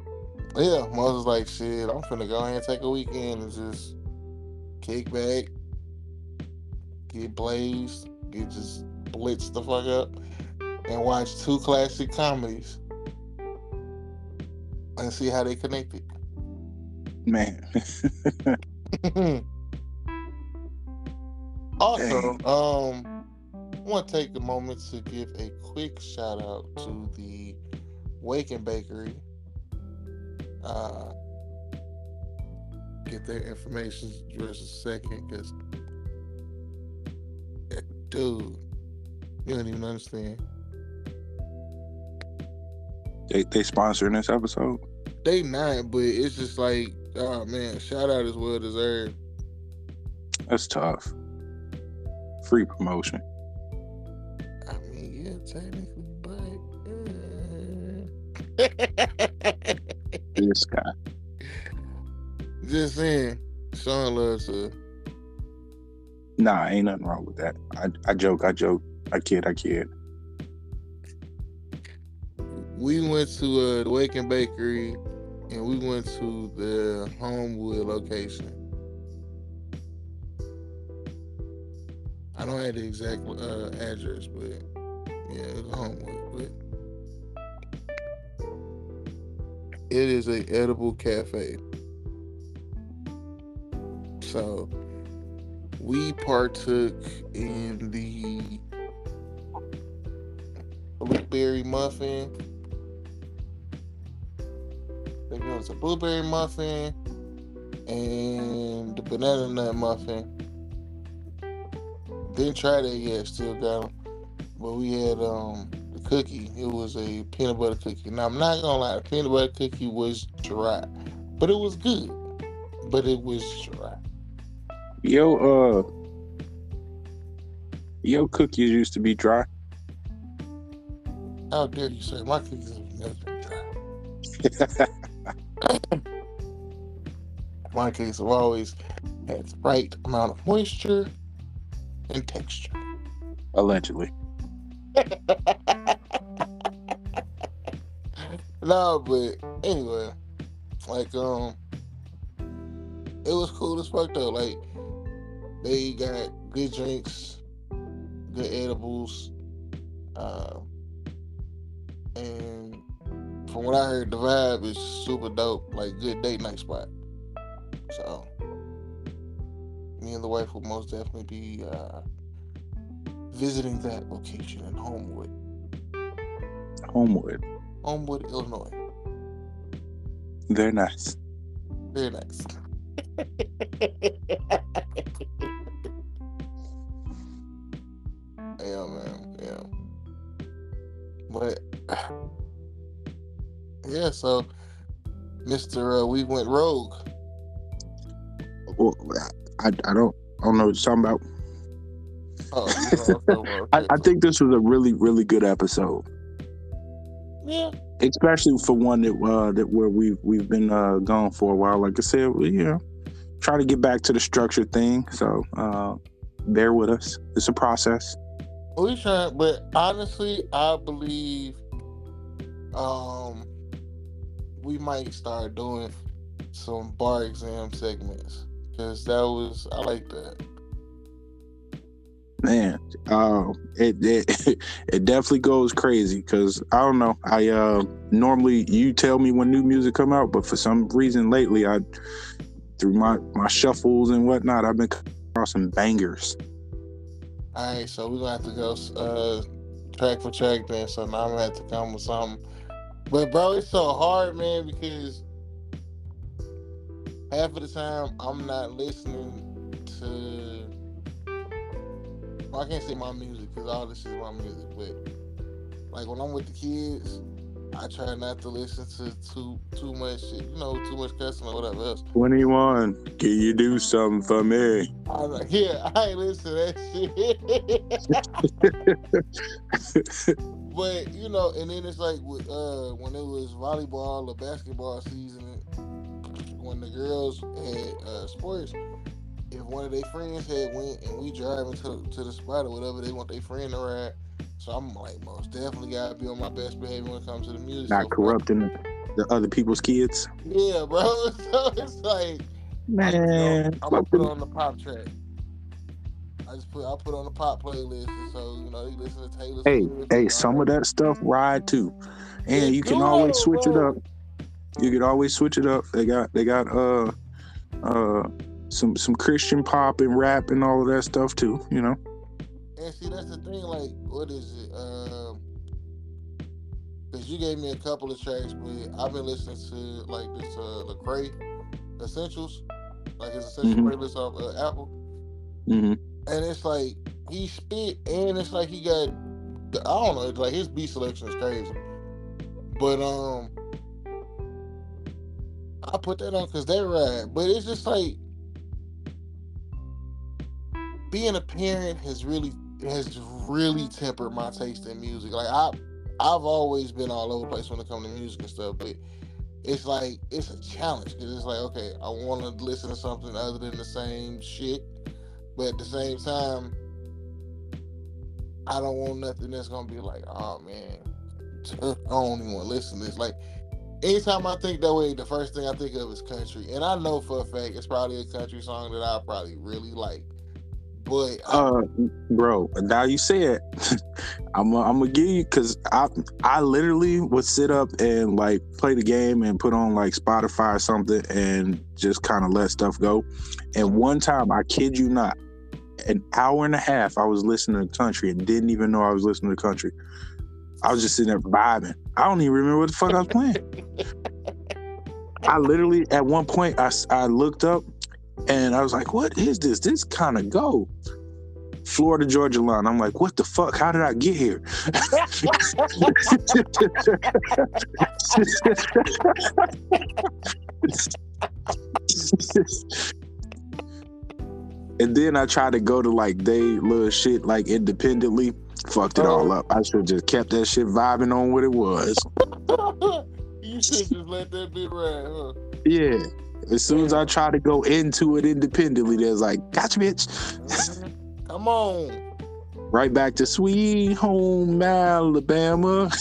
yeah, Moses was like, shit, I'm finna go ahead and take a weekend and just kick back, get blazed, get just blitzed the fuck up, and watch two classic comedies and see how they connected. Man. <laughs> also, um, I want to take a moment to give a quick shout out to the Waking Bakery. Uh, get their information just a second, because, dude, you don't even understand. They they sponsoring this episode. They not, but it's just like, oh man, shout out is well deserved. That's tough. Free promotion. I mean, yeah, technically, but uh... this guy. <laughs> Just saying, Sean loves her. Nah, ain't nothing wrong with that. I, I joke, I joke, I kid, I kid. We went to uh, the Waking Bakery and we went to the Homewood location. I don't have the exact uh, address, but yeah, it's Homewood. But it is a edible cafe. So we partook in the blueberry muffin Think it was a blueberry muffin and the banana nut muffin. Didn't try that yet, still got them. But we had um the cookie. It was a peanut butter cookie. Now I'm not gonna lie, the peanut butter cookie was dry, but it was good. But it was dry. Yo, uh, yo, cookies used to be dry. How dare you say my cookies have never been dry? <laughs> My case have always had the right amount of moisture and texture. Allegedly. <laughs> no, but anyway, like um, it was cool as fuck though. Like they got good drinks, good edibles, uh, and from what I heard, the vibe is super dope. Like good date night spot. So me and the wife will most definitely be uh, visiting that location in Homewood. Homewood. Homewood, Illinois. Very nice. Very nice. <laughs> yeah, man. Yeah. But yeah, so Mister, uh, we went rogue. Well, I, I don't I don't know what you're talking about. Oh, <laughs> I, I think this was a really really good episode. Yeah. Especially for one that uh, that where we've we've been uh, gone for a while. Like I said, we, you know, try to get back to the structure thing. So uh, bear with us. It's a process. We try, but honestly, I believe um we might start doing some bar exam segments because that was I like that. Man, uh, it it <laughs> it definitely goes crazy because I don't know. I uh normally you tell me when new music come out, but for some reason lately, I through my my shuffles and whatnot, I've been across some bangers. All right, so we're gonna have to go uh track for track then. So now I'm gonna have to come with something but bro, it's so hard, man, because half of the time I'm not listening to. Well, I can't say my music because all this is my music, but like when I'm with the kids, I try not to listen to too too much shit, you know, too much cussing or whatever else. Twenty one, can you do something for me? I was like, <laughs> yeah, I ain't listen to that shit. <laughs> but you know, and then it's like with uh when it was volleyball or basketball season, when the girls had uh, sports, if one of their friends had went and we driving to to the spot or whatever, they want their friend to ride. So I'm like, most definitely gotta be on my best behavior when it comes to the music. Not so, corrupting the other people's kids. Yeah, bro. <laughs> So it's like, Man, you know, I'm gonna put on the pop track. I just put I put on the pop playlist, and so you know they listen to Taylor. hey, Swift hey, some of that stuff ride too, and It you can always switch it up. You can always switch it up. They got they got uh uh some some Christian pop and rap and all of that stuff too. You know. And see, that's the thing. Like, what is it? Um, because you gave me a couple of tracks, but I've been listening to like this uh Lecrae Essentials, like his essential Mhm. playlist off uh, Apple, hmm and it's like he spit, and it's like he got, I don't know, It's like his beat selection is crazy, but um, I put that on because they ride, but it's just like being a parent has really has really tempered my taste in music. Like I I've always been all over the place when it comes to music and stuff, but it's like it's a challenge because it's like okay, I want to listen to something other than the same shit, but at the same time, I don't want nothing that's gonna be like, oh man, <laughs> I don't even want to listen to this. Like anytime I think that way, the first thing I think of is country, and I know for a fact it's probably a country song that I probably really like, but Uh, bro, now you say it, I'm i I'm gonna give you because I I literally would sit up and like play the game and put on like Spotify or something and just kind of let stuff go. And one time, I kid you not, an hour and a half I was listening to country and didn't even know I was listening to country. I was just sitting there vibing. I don't even remember what the fuck I was playing. <laughs> I literally at one point I, I looked up and I was like, "What is this? This kind of go." Florida Georgia line. I'm like, "What the fuck? How did I get here?" <laughs> <laughs> and then I tried to go to like they little shit like independently. Fucked it oh. all up. I should have just kept that shit vibing on what it was. <laughs> you should just let that be right, huh? Yeah. As soon as I try to go into it independently, there's like, gotcha, bitch. Mm-hmm. Come on. Right back to sweet home Alabama. <laughs>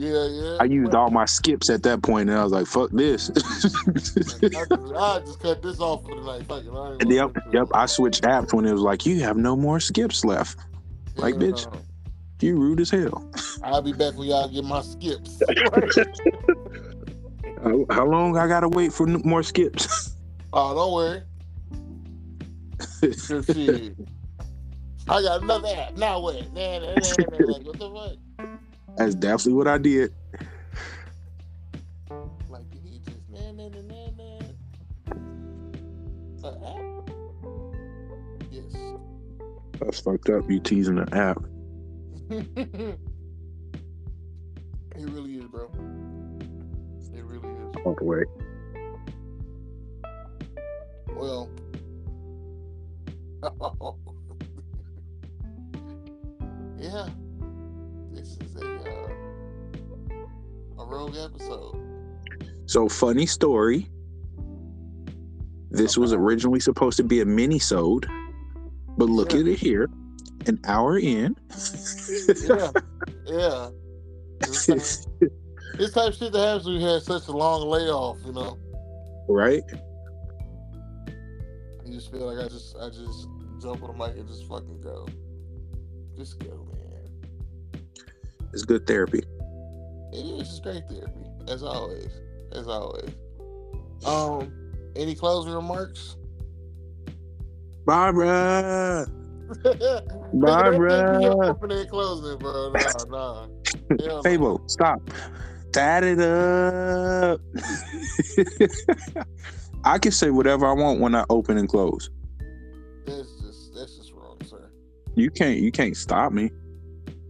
Yeah, yeah. I used all my skips at that point, and I was like, fuck this. <laughs> I just, cut this off for the night. Fuck it, I ain't and gonna yep, yep. I switched apps when it was like, you have no more skips left. like, Yeah, bitch. no. You rude as hell. I'll be back when y'all get my skips. <laughs> How, how long I gotta wait for more skips? oh, don't worry. I got another app. Now what? Nah, nah, nah. Like, what the fuck? That's definitely what I did. Like, did he just nah, nah, nah, nah. An app? Yes. That's fucked up. You teasing the app. <laughs> It really is, bro. It really is. Walk away. Well, <laughs> yeah, this is a uh, a rogue episode. So funny story. This was originally supposed to be a mini-sode, but look Yeah. at it here, an hour in. Yeah, <laughs> yeah. This type, this type of shit that happens when you had such a long layoff, you know. right? You just feel like I just, I just jump on the mic and just fucking go, just go, man. It's good therapy. It is great therapy, as always, as always. Um, any closing remarks? Barbara. <laughs> Barbara. Opening and closing, bro. Nah, nah. No. Stop. Tat it up. <laughs> I can say whatever I want when I open and close. You can't you can't stop me.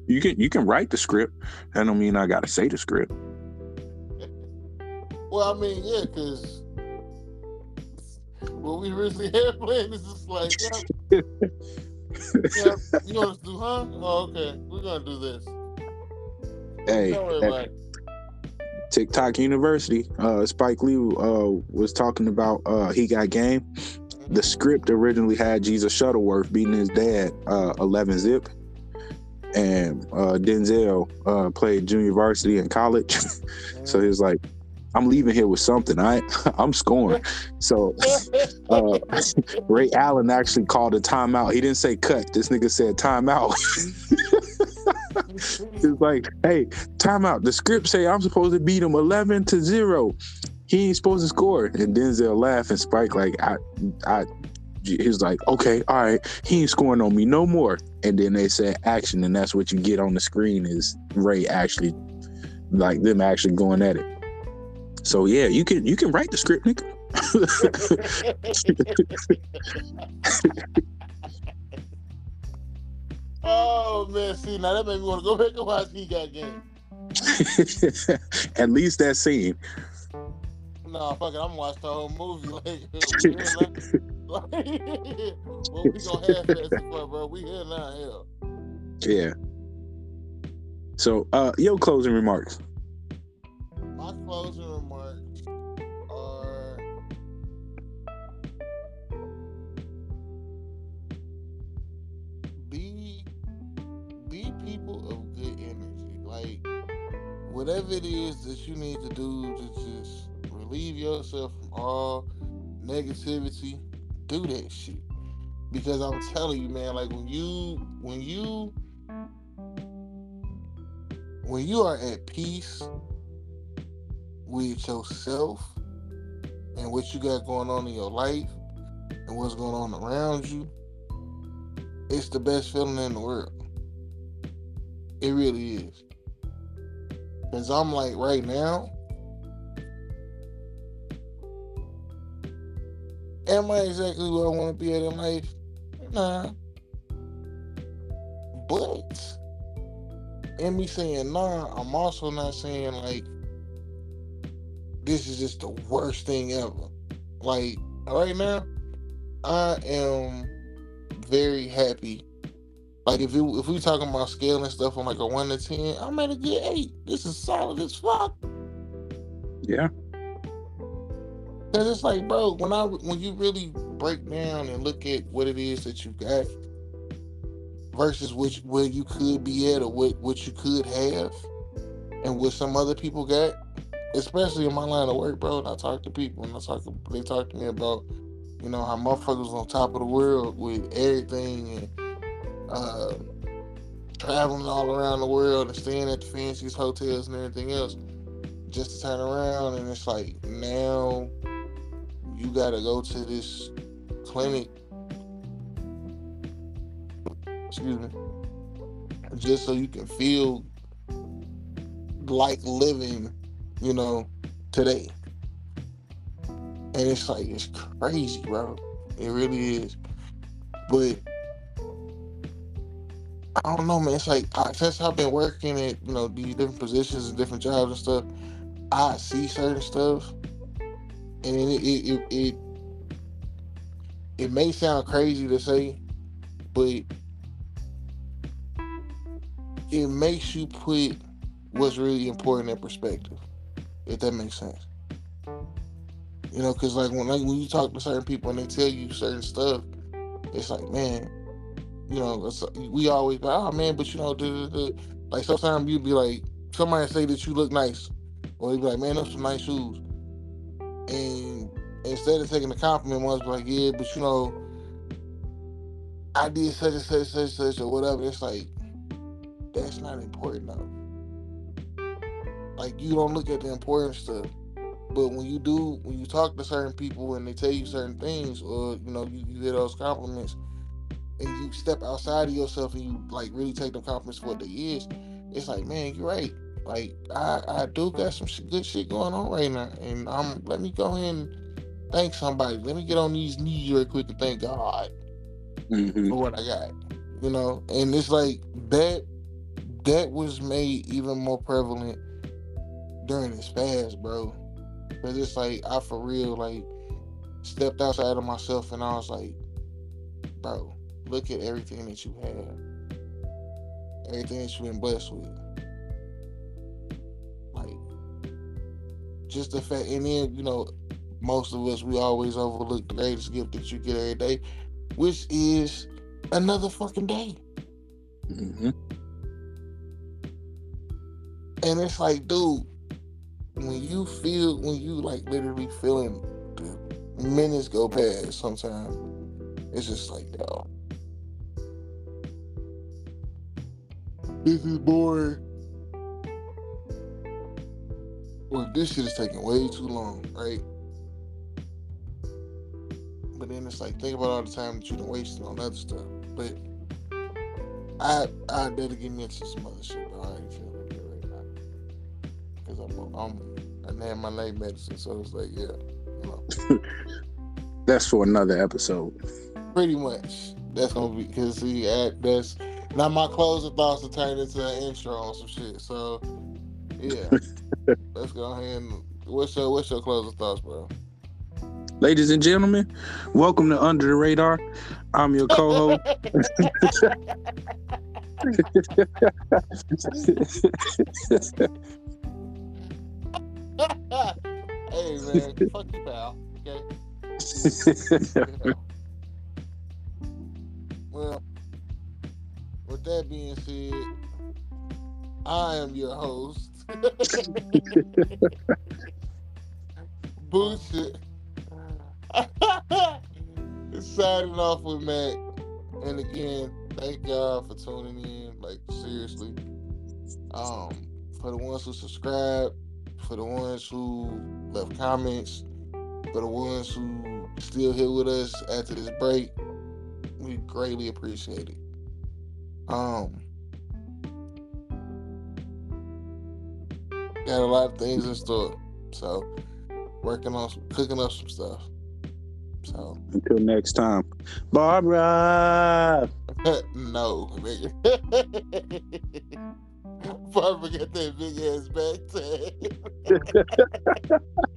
You can you can write the script. That don't mean I gotta say the script. Well, I mean, yeah, because what we originally <laughs> had planned is just like, yeah, yeah, you want us to do, huh? Oh, okay, we're gonna do this. Hey, Don't worry that- about it. TikTok University. Uh, Spike Lee uh, was talking about uh, he got game. The script originally had Jesus Shuttleworth beating his dad, uh, 11 zip, and uh, Denzel uh, played junior varsity in college. <laughs> so he was like, I'm leaving here with something. I <laughs> I'm scoring. So uh, <laughs> Ray Allen actually called a timeout. He didn't say cut. This nigga said timeout. it's like, hey, timeout. The script say I'm supposed to beat him 11 to zero. He ain't supposed to score. And Denzel laughed and Spike like, I, I. He was like, okay, all right, he ain't scoring on me no more. And then they said action, and that's what you get on the screen is Ray actually, like them actually going at it. So yeah, you can you can write the script, nigga. <laughs> oh man, see now that made me want to go back and watch He Got Game. <laughs> At least that scene. No, fuck it, I'm gonna watch the whole movie. <laughs> <laughs> Like, like, well, <laughs> we gonna have that for, bro. We here now, hell. Yeah. So, uh, your closing remarks. My closing remarks are be be people of good energy. Like whatever it is that you need to do to just relieve yourself from all negativity, do that shit. Because I'm telling you, man, like when you when you when you are at peace with yourself and what you got going on in your life and what's going on around you, it's the best feeling in the world. It really is. Because I'm like, right now, am I exactly where I want to be at in life? Nah. But, in me saying nah, I'm also not saying like, this is just the worst thing ever. Like right now, I am very happy. Like if you if we talking about scale and stuff on like a one to ten, I'm at a good eight. This is solid as fuck. Yeah. Cause it's like, bro, when I when you really break down and look at what it is that you got versus which where you could be at or what what you could have and what some other people got, especially in my line of work, bro. And I talk to people and I talk they talk to me about, you know, how motherfuckers on top of the world with everything and uh, traveling all around the world and staying at the fanciest hotels and everything else, just to turn around and it's like now you gotta go to this clinic. Excuse me. Just so you can feel like living you know, today. And it's like it's crazy, bro. It really is. But I don't know, man. It's like since I've been working at you know these different positions and different jobs and stuff, I see certain stuff, and it it it, it, it may sound crazy to say, but it makes you put what's really important in perspective if that makes sense. You know, because like when like when you talk to certain people and they tell you certain stuff, it's like, man, you know, we always oh man, but you know, duh, duh, duh. like sometimes you'd be like, somebody say that you look nice, or they'd be like, man, those some nice shoes, and instead of taking the compliment, one's like, yeah, but you know, I did such and such, such, such, or whatever. It's like that's not important though. Like you don't look at the important stuff. But when you do, when you talk to certain people and they tell you certain things, or you know, you, you those compliments, and you step outside of yourself and you like really take them compliments for what they is, it's like, man, you're right. Like I, I do got some good shit going on right now, and I'm let me go ahead and thank somebody. Let me get on these knees real quick and thank God mm-hmm. for what I got. You know, and it's like that. That was made even more prevalent during this fast, bro. Cause it's like I for real like stepped outside of myself and I was like, bro, look at everything that you have. Everything that you've been blessed with. Just the fact, and then you know, most of us we always overlook the greatest gift that you get every day, which is another fucking day. Mm-hmm. And it's like, dude, when you feel, when you like literally feeling the minutes go past sometimes, it's just like, yo, this is boring. Well, this shit is taking way too long, right? But then it's like, think about all the time that you've been wasting on other stuff. But I I better get me into some other shit, but I ain't feeling it right now. Because I'm I'm I named my name medicine, so it's like, yeah, you know. <laughs> That's for another episode. Pretty much. That's gonna be because see, I, that's now my closing thoughts are turned into an intro on some shit. So yeah, let's go ahead and what's your what's your closing thoughts, bro? Ladies and gentlemen, welcome to Under the Radar. I'm your co-host. <laughs> hey man, fuck you, pal. Okay. <laughs> Well, with that being said, I am your host. <laughs> Bullshit. Signing off with Mack. And again, thank y'all for tuning in. Like seriously. Um, for the ones who subscribe, for the ones who left comments, for the ones who still here with us after this break, we greatly appreciate it. Um, got a lot of things in store, so working on some, cooking up some stuff. So Until next time, Barbara. <laughs> no, nigga. <laughs> Barbara got that big ass back tag. <laughs>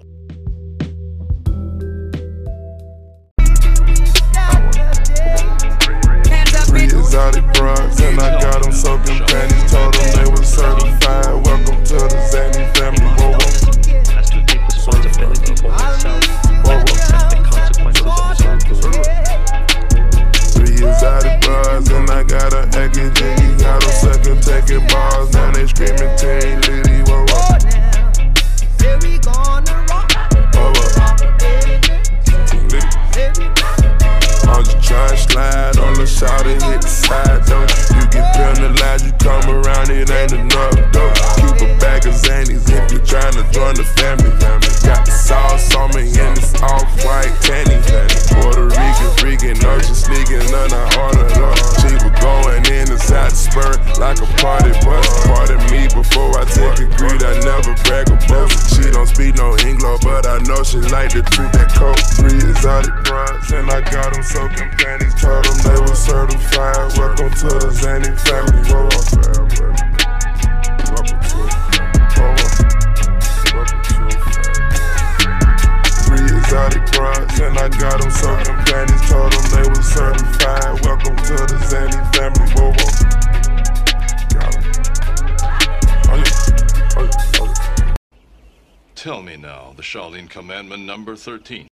Commandment number 13.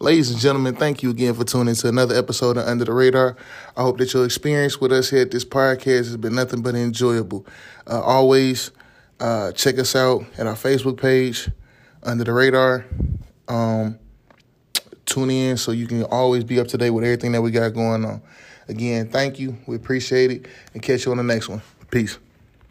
Ladies and gentlemen, thank you again for tuning to another episode of Under the Radar. I hope that your experience with us here at this podcast has been nothing but enjoyable. Uh, always uh, check us out at our Facebook page, Under the Radar. Um, tune in so you can always be up to date with everything that we got going on. Again, thank you. We appreciate it and catch you on the next one. Peace.